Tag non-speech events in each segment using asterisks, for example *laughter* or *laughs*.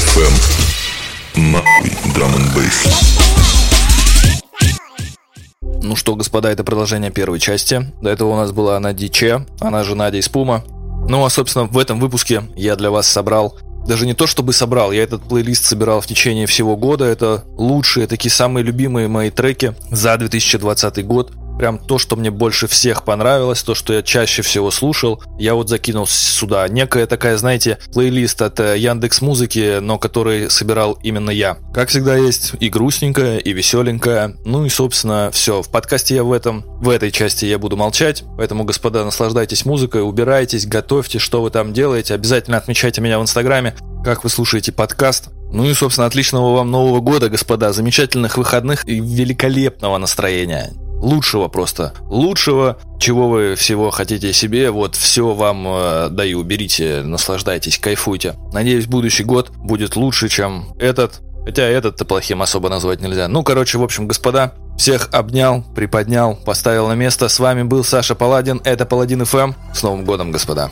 FM. Нахуй драм Ну что, господа, это продолжение первой части. До этого у нас была Надя Че, она же Надя из Пума. Ну а, собственно, в этом выпуске я для вас собрал даже не то чтобы собрал, я этот плейлист собирал в течение всего года. Это лучшие, такие самые любимые мои треки за 2020 год прям то, что мне больше всех понравилось, то, что я чаще всего слушал, я вот закинул сюда. Некая такая, знаете, плейлист от э, Яндекс Музыки, но который собирал именно я. Как всегда есть и грустненькая, и веселенькая. Ну и, собственно, все. В подкасте я в этом, в этой части я буду молчать, поэтому, господа, наслаждайтесь музыкой, убирайтесь, готовьте, что вы там делаете. Обязательно отмечайте меня в Инстаграме, как вы слушаете подкаст. Ну и, собственно, отличного вам Нового года, господа, замечательных выходных и великолепного настроения лучшего просто. Лучшего, чего вы всего хотите себе, вот все вам э, даю, берите, наслаждайтесь, кайфуйте. Надеюсь, будущий год будет лучше, чем этот. Хотя этот-то плохим особо назвать нельзя. Ну, короче, в общем, господа, всех обнял, приподнял, поставил на место. С вами был Саша Паладин, это Паладин ФМ. С Новым годом, господа!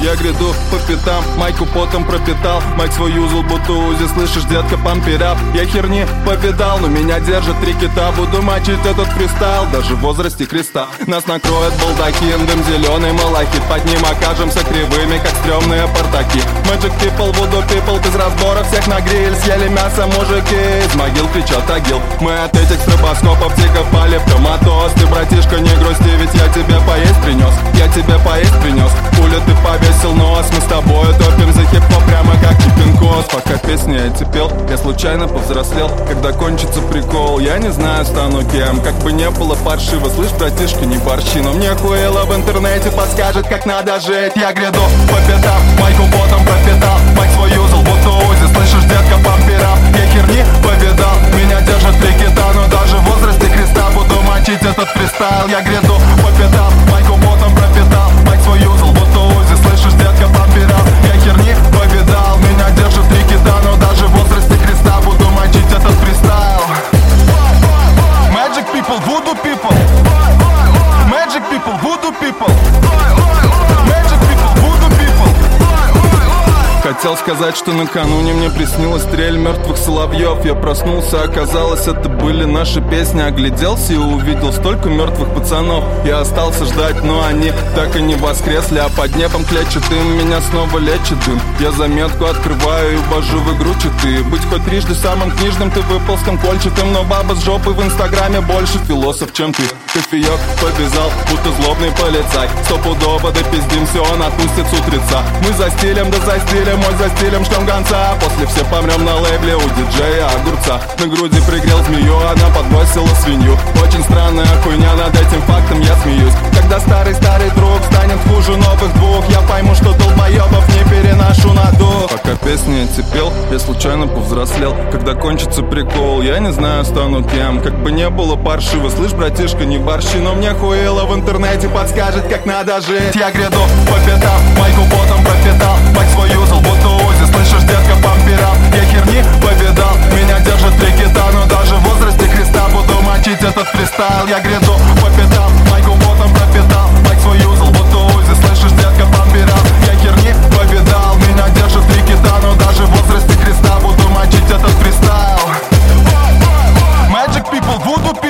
Я гряду по пятам, майку потом пропитал Майк свой юзал, будто узи, слышишь, детка, пампирап Я херни повидал, но меня держат три кита Буду мочить этот фристайл, даже в возрасте креста Нас накроет балдакин, дым зеленый малахит Под ним окажемся кривыми, как стрёмные портаки Magic people, voodoo people, без разбора всех на гриль Съели мясо мужики, из могил кричат агил Мы от этих стробоскопов тихо пали в коматоз Ты, братишка, не грусти, ведь я тебе поесть принес Я тебе поесть принес, пуля ты повесил нос Мы с тобой топим за хип-хоп прямо как кипинкос Пока песни эти пел, я случайно повзрослел. Когда кончится прикол, я не знаю, стану кем. Как бы не было паршиво, слышь, братишка, не борщи. Но мне хуело в интернете подскажет, как надо жить. Я гряду по пятам, майку ботом пропитал. Майк свой юзал, будто узи, слышишь, детка, пампирам Херни повидал, меня держат три кита Но даже в возрасте креста буду мочить этот фристайл. Я гряду по пятам, майку ботом пропитал. Майк свой юзал, будто узи, слышишь, детка, пампирал Я херни повидал, меня держит три кита Но даже в возрасте Христа буду мочить этот фристайл. Magic people, voodoo people. Magic people, voodoo people Хотел сказать, что накануне мне приснилась стрель мертвых соловьев Я проснулся, оказалось, это были наши песни. Огляделся и увидел столько мертвых пацанов. Я остался ждать, но они так и не воскресли. А под небом клячет дым, меня снова лечит дым. Я заметку открываю и ввожу в игру читы. Быть хоть трижды самым книжным, ты выпал с конкольчатым Но баба с жопой в инстаграме больше философ, чем ты. Кофеек побежал, будто злобный полицай. Стопудово допиздимся, он отпустит с утреца. Мы за стилем, да за стилем мой за стилем ждем конца После все помрем на лейбле у диджея огурца. На груди пригрел змею, она подбросила свинью. Очень странная хуйня, над этим фактом я смеюсь. Когда старый-старый друг станет хуже новых двух Я пойму, что долбоебов не переношу на дух. Пока песни эти пел, я случайно повзрослел. Когда кончится прикол, я не знаю, стану кем. Как бы не было паршиво, слышь, братишка, не борщи Но мне хуело в интернете подскажет, как надо жить. Я гряду по пятам, майку ботом пропитал Мать свой Но даже в возрасте Христа Буду мочить этот фристайл. Я гряду по пятам Майку ботом пропитал. Майк свой юзал, будто узи Слышишь, детка, пампирал Я херни повидал Меня держат три кита даже в возрасте Христа Буду мочить этот фристайл. Magic people, voodoo people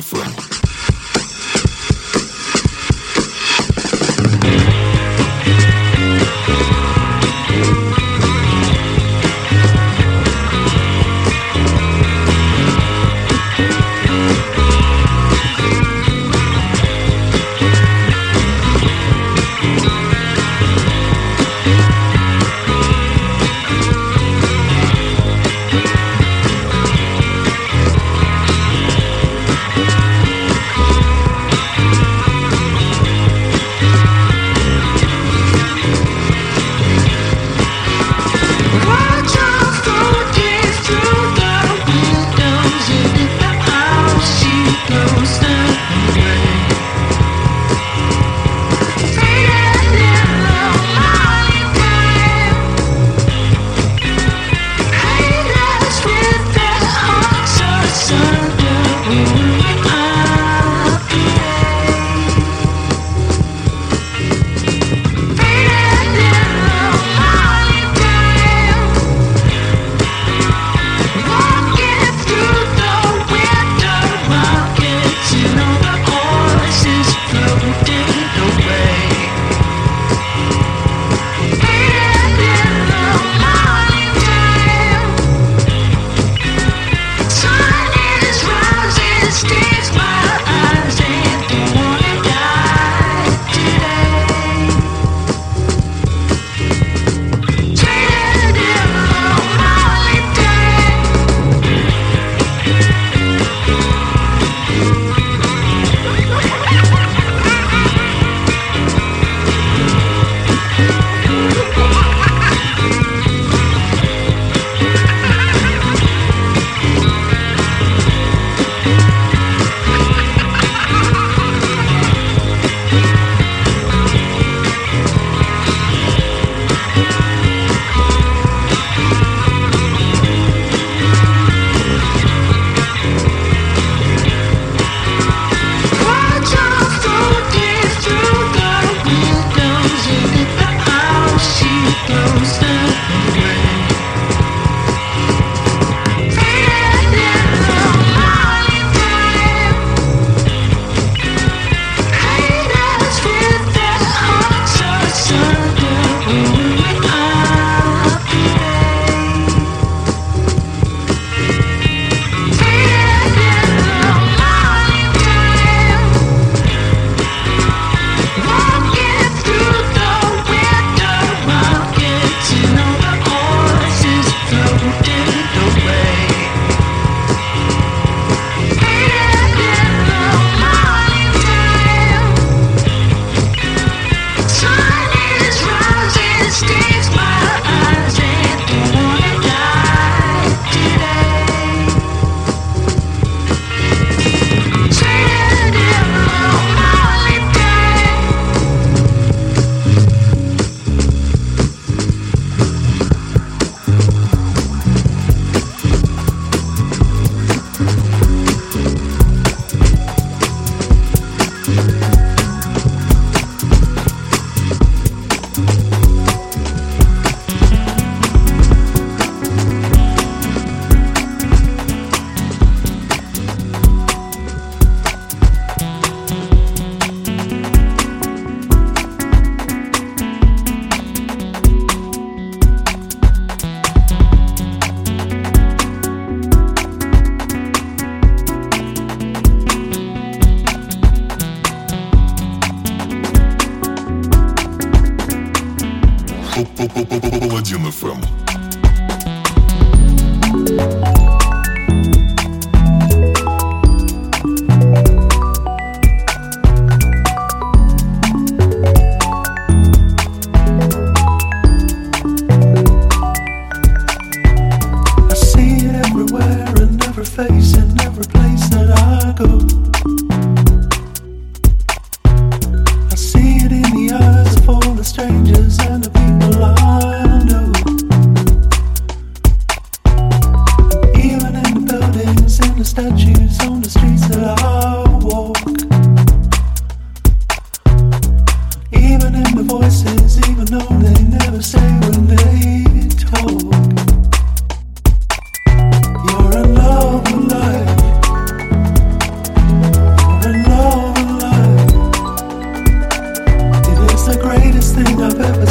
a friend. I've ever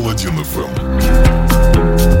был 1 FM.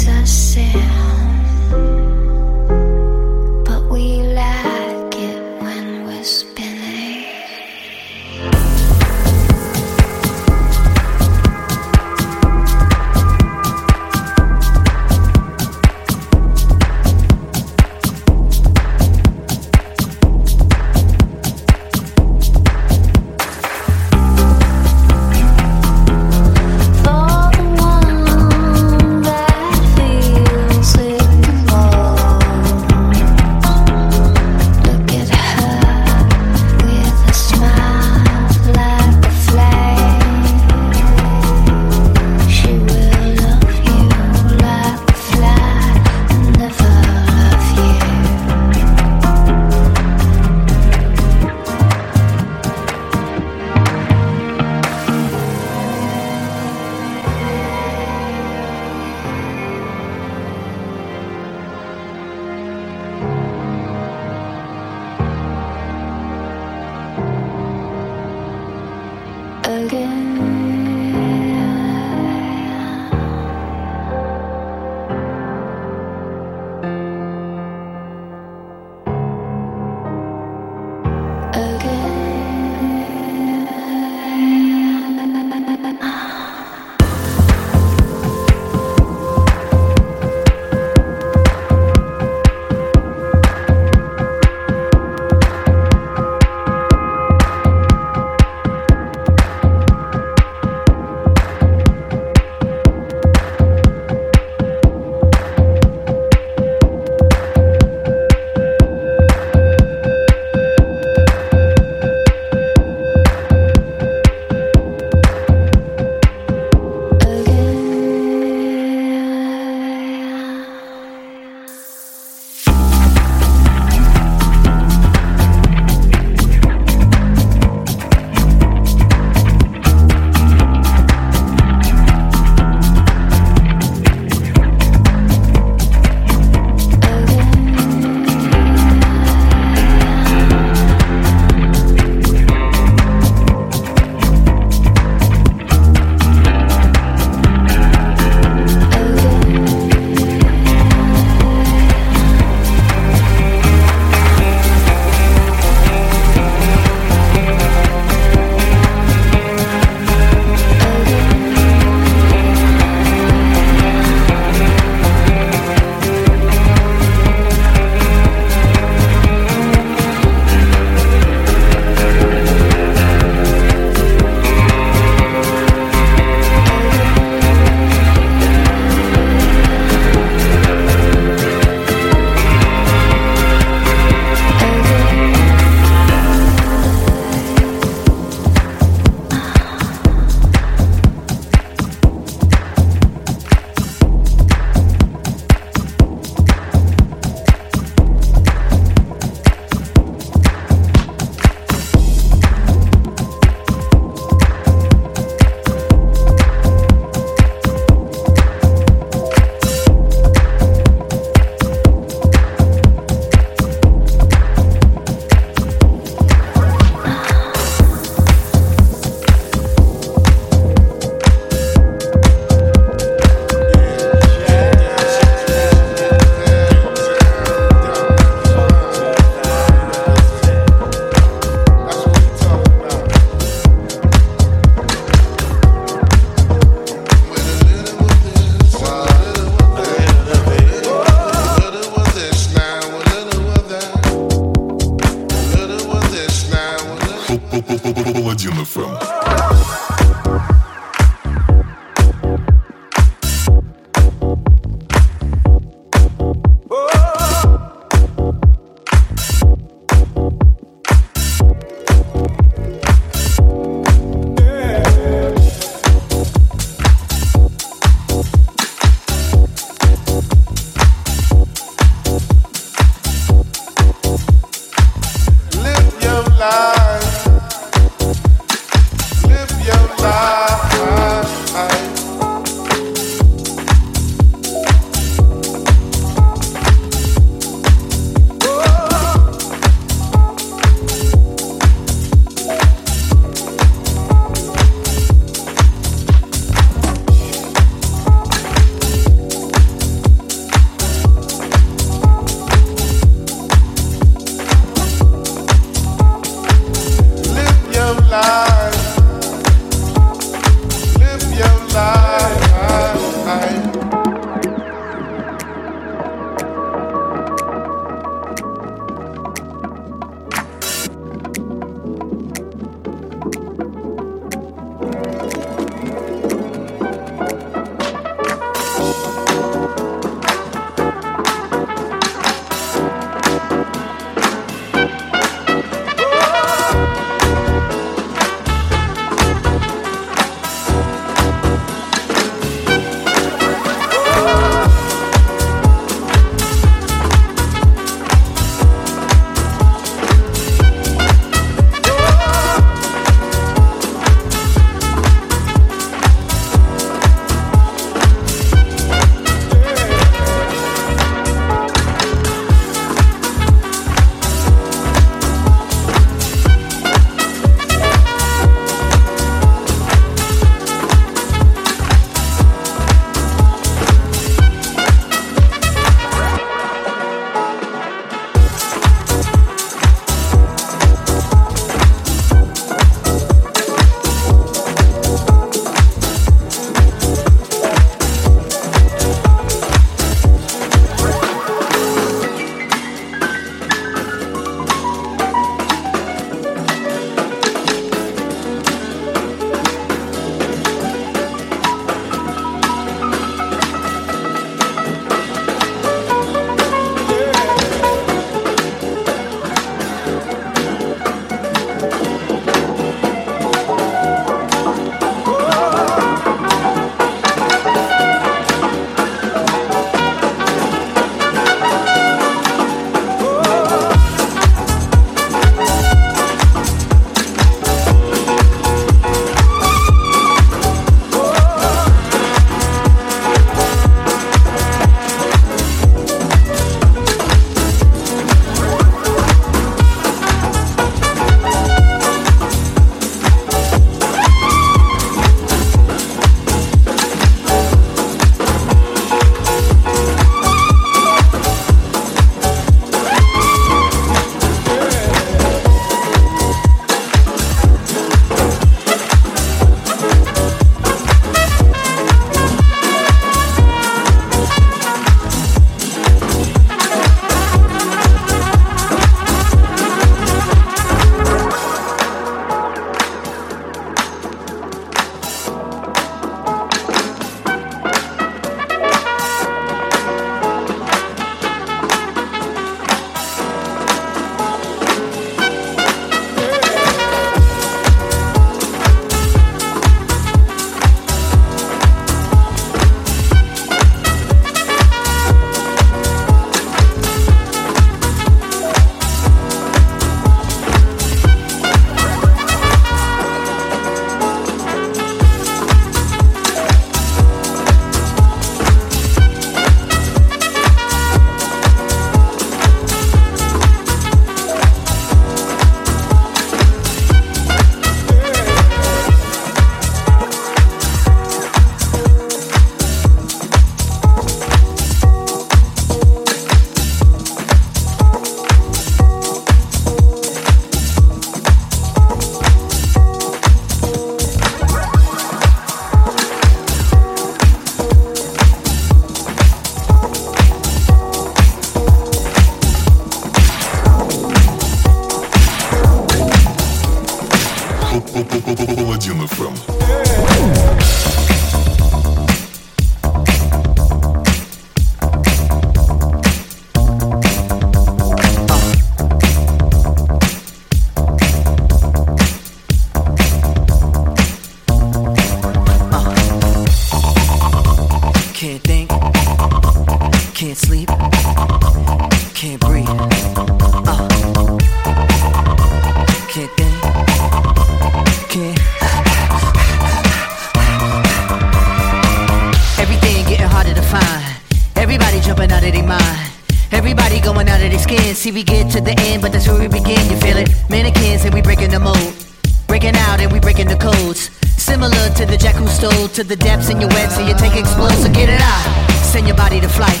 To the jack who stole to the depths in your web, so you take explode, so get it out. Send your body to flight.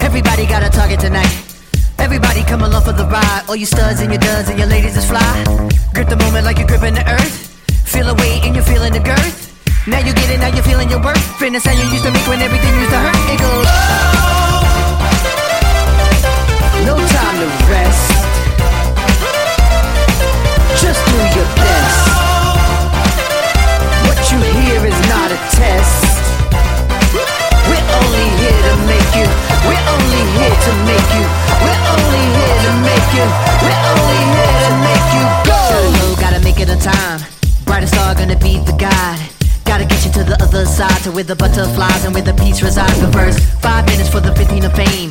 Everybody got a target tonight. Everybody come along for the ride. All you studs and your duds and your ladies is fly. Grip the moment like you're gripping the earth. Feel a weight and you're feeling the girth. Now you get it, now you're feeling your worth. Fitness how you used to make when everything used to hurt. It goes. No time to rest. Just do your best. You hear is not a test. We're only here to make you. We're only here to make you. We're only here to make you. We're only here to make you go. Low, gotta make it on time. Brightest star gonna be the guide. Gotta get you to the other side, to where the butterflies and where the peace resides. But first, five minutes for the 15 of fame.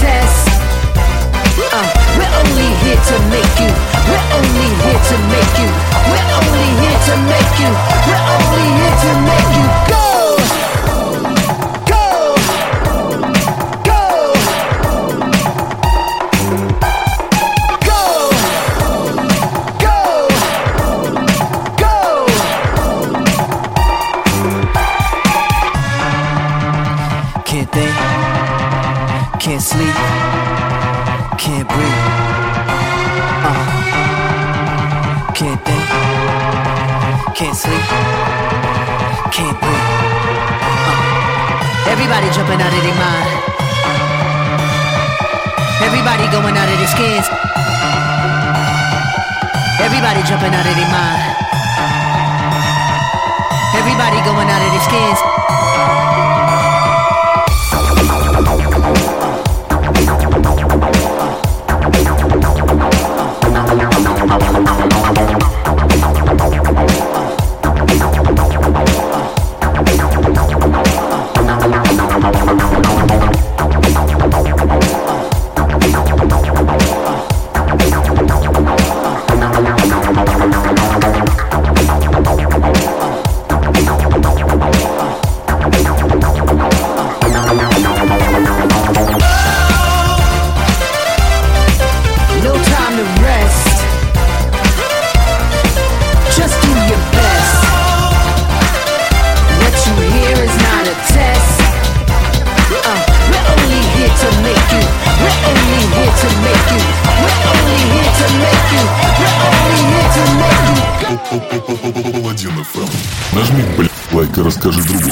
Test. Uh, we're only here to make you. We're only here to make you. We're only here to make you. We're only here to make you Everybody jumping out of their mind. Everybody going out of their skins. Everybody jumping out of their mind. Everybody going out of their skins. Лайк и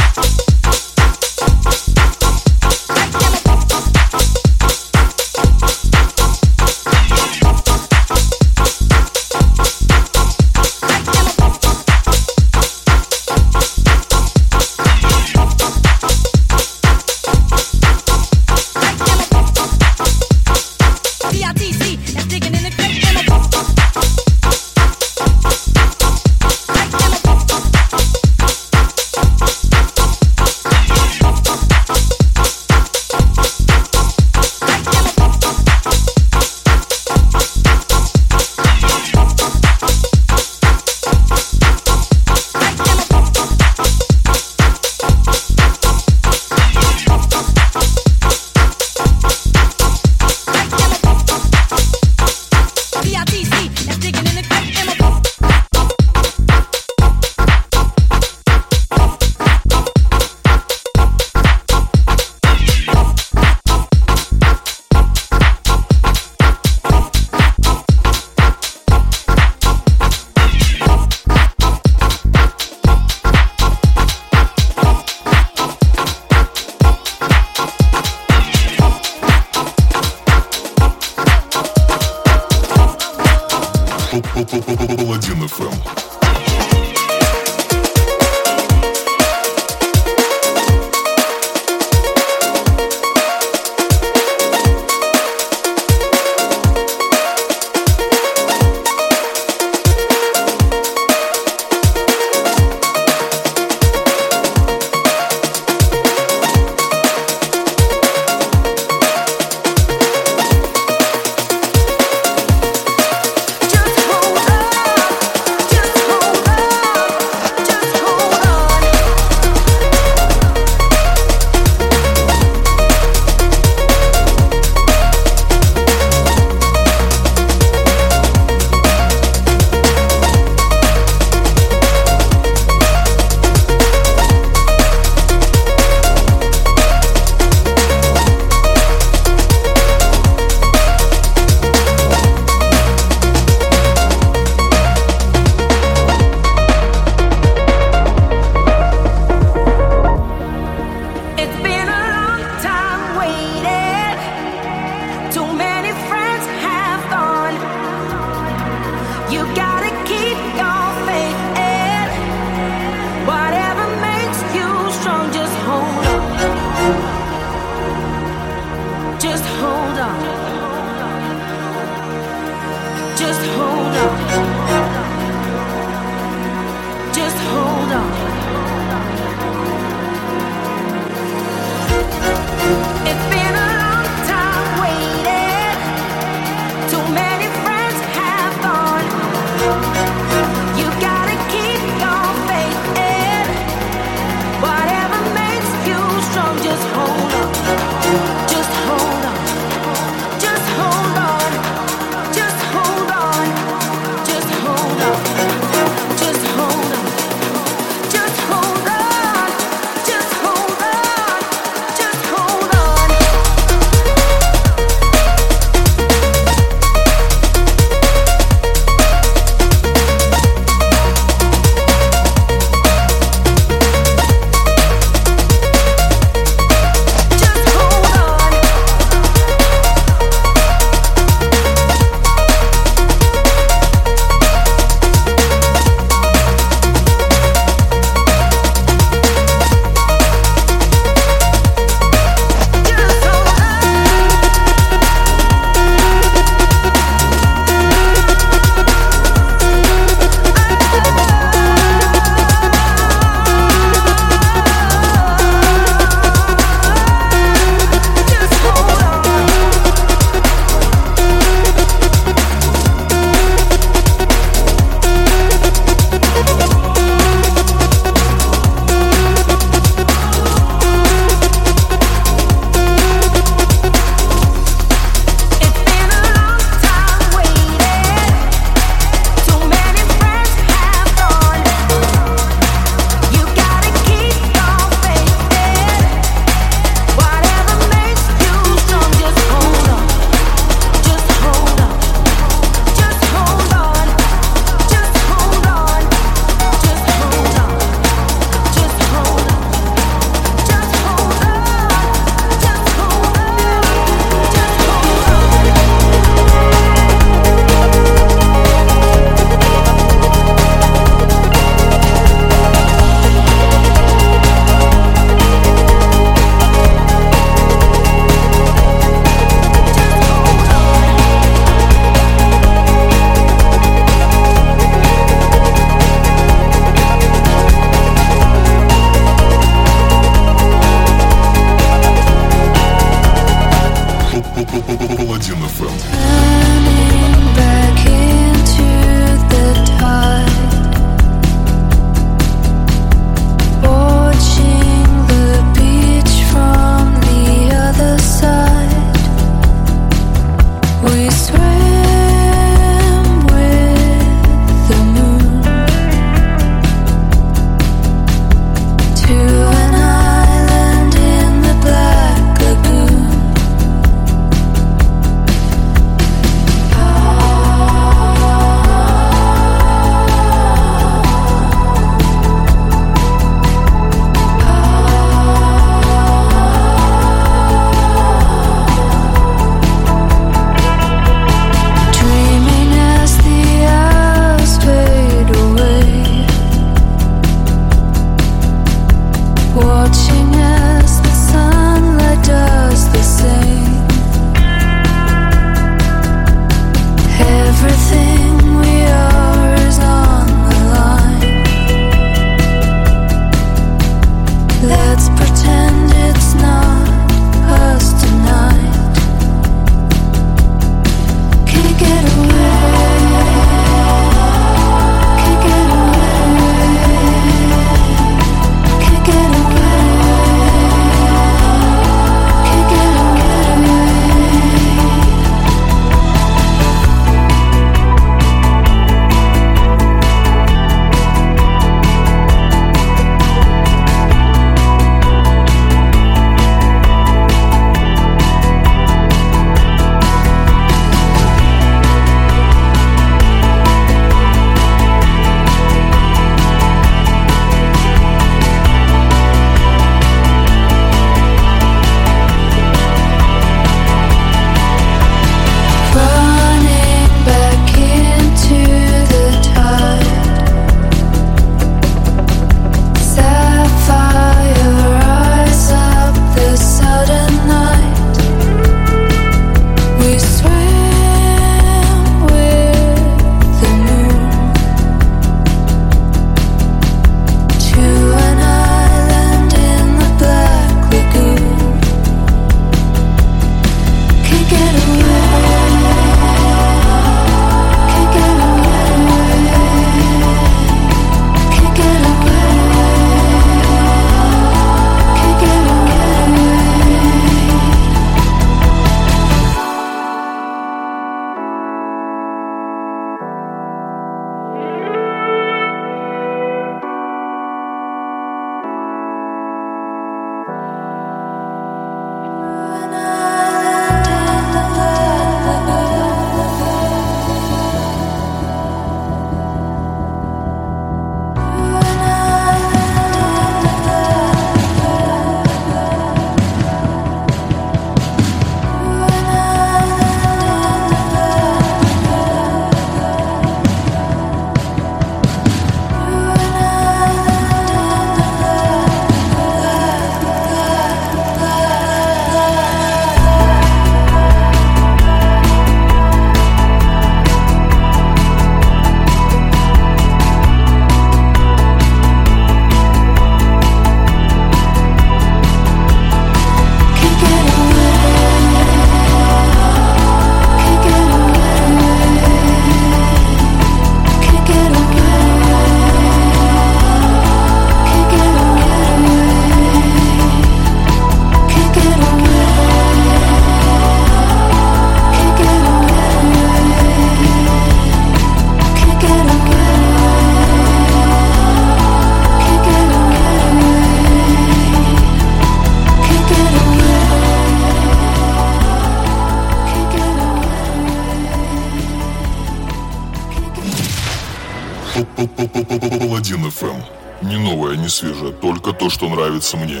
только то, что нравится мне.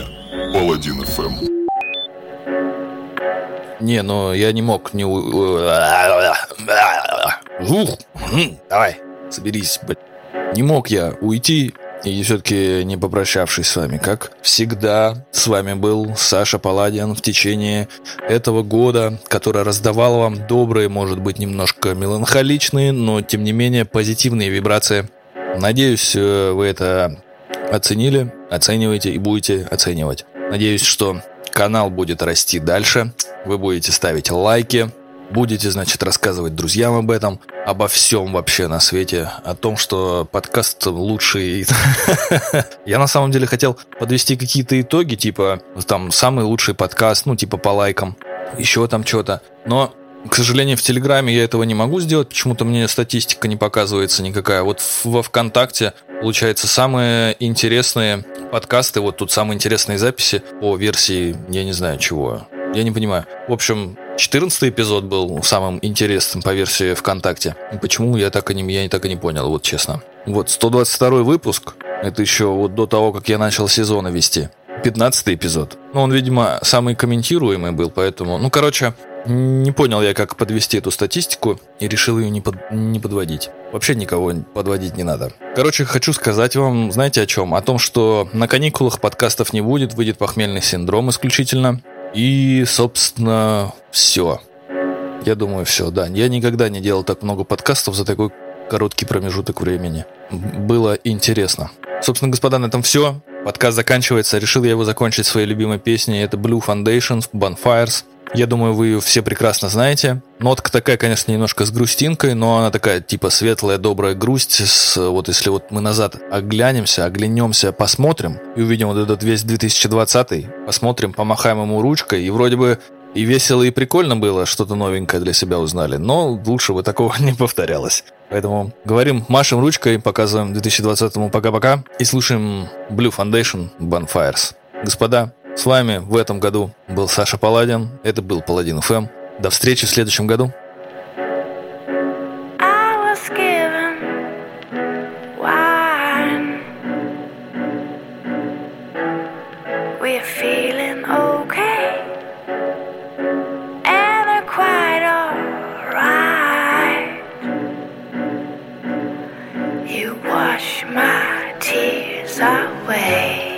Паладин FM. Не, но я не мог не... Ух, м, давай, соберись, блядь. Не мог я уйти и все-таки не попрощавшись с вами. Как всегда, с вами был Саша Паладин в течение этого года, который раздавал вам добрые, может быть, немножко меланхоличные, но тем не менее позитивные вибрации. Надеюсь, э, вы это оценили, оцениваете и будете оценивать. Надеюсь, что канал будет расти дальше. Вы будете ставить лайки, будете, значит, рассказывать друзьям об этом, обо всем вообще на свете, о том, что подкаст лучший. *laughs* Я на самом деле хотел подвести какие-то итоги, типа, там, самый лучший подкаст, ну, типа, по лайкам, еще там что-то. Но к сожалению, в Телеграме я этого не могу сделать, почему-то мне статистика не показывается никакая. Вот во ВКонтакте, получается, самые интересные подкасты, вот тут самые интересные записи по версии, я не знаю чего, я не понимаю. В общем, 14 эпизод был самым интересным по версии ВКонтакте. Почему, я так и не, я так и не понял, вот честно. Вот, 122 выпуск, это еще вот до того, как я начал сезоны вести. 15 эпизод. Ну, он, видимо, самый комментируемый был, поэтому... Ну, короче, не понял я, как подвести эту статистику, и решил ее не, под- не подводить. Вообще никого подводить не надо. Короче, хочу сказать вам, знаете о чем? О том, что на каникулах подкастов не будет, выйдет похмельный синдром исключительно. И, собственно, все. Я думаю, все, да. Я никогда не делал так много подкастов за такой короткий промежуток времени. Было интересно. Собственно, господа, на этом все. Подкаст заканчивается. Решил я его закончить своей любимой песней. Это Blue Foundation, Bonfires. Я думаю, вы ее все прекрасно знаете. Нотка такая, конечно, немножко с грустинкой, но она такая, типа, светлая, добрая грусть. С, вот если вот мы назад оглянемся, оглянемся, посмотрим и увидим вот этот весь 2020 посмотрим, помахаем ему ручкой, и вроде бы и весело, и прикольно было, что-то новенькое для себя узнали, но лучше бы такого *laughs* не повторялось. Поэтому говорим, машем ручкой, показываем 2020-му пока-пока и слушаем Blue Foundation Bonfires. Господа, с вами в этом году был Саша Паладин, это был Паладин ФМ. До встречи в следующем году. subway.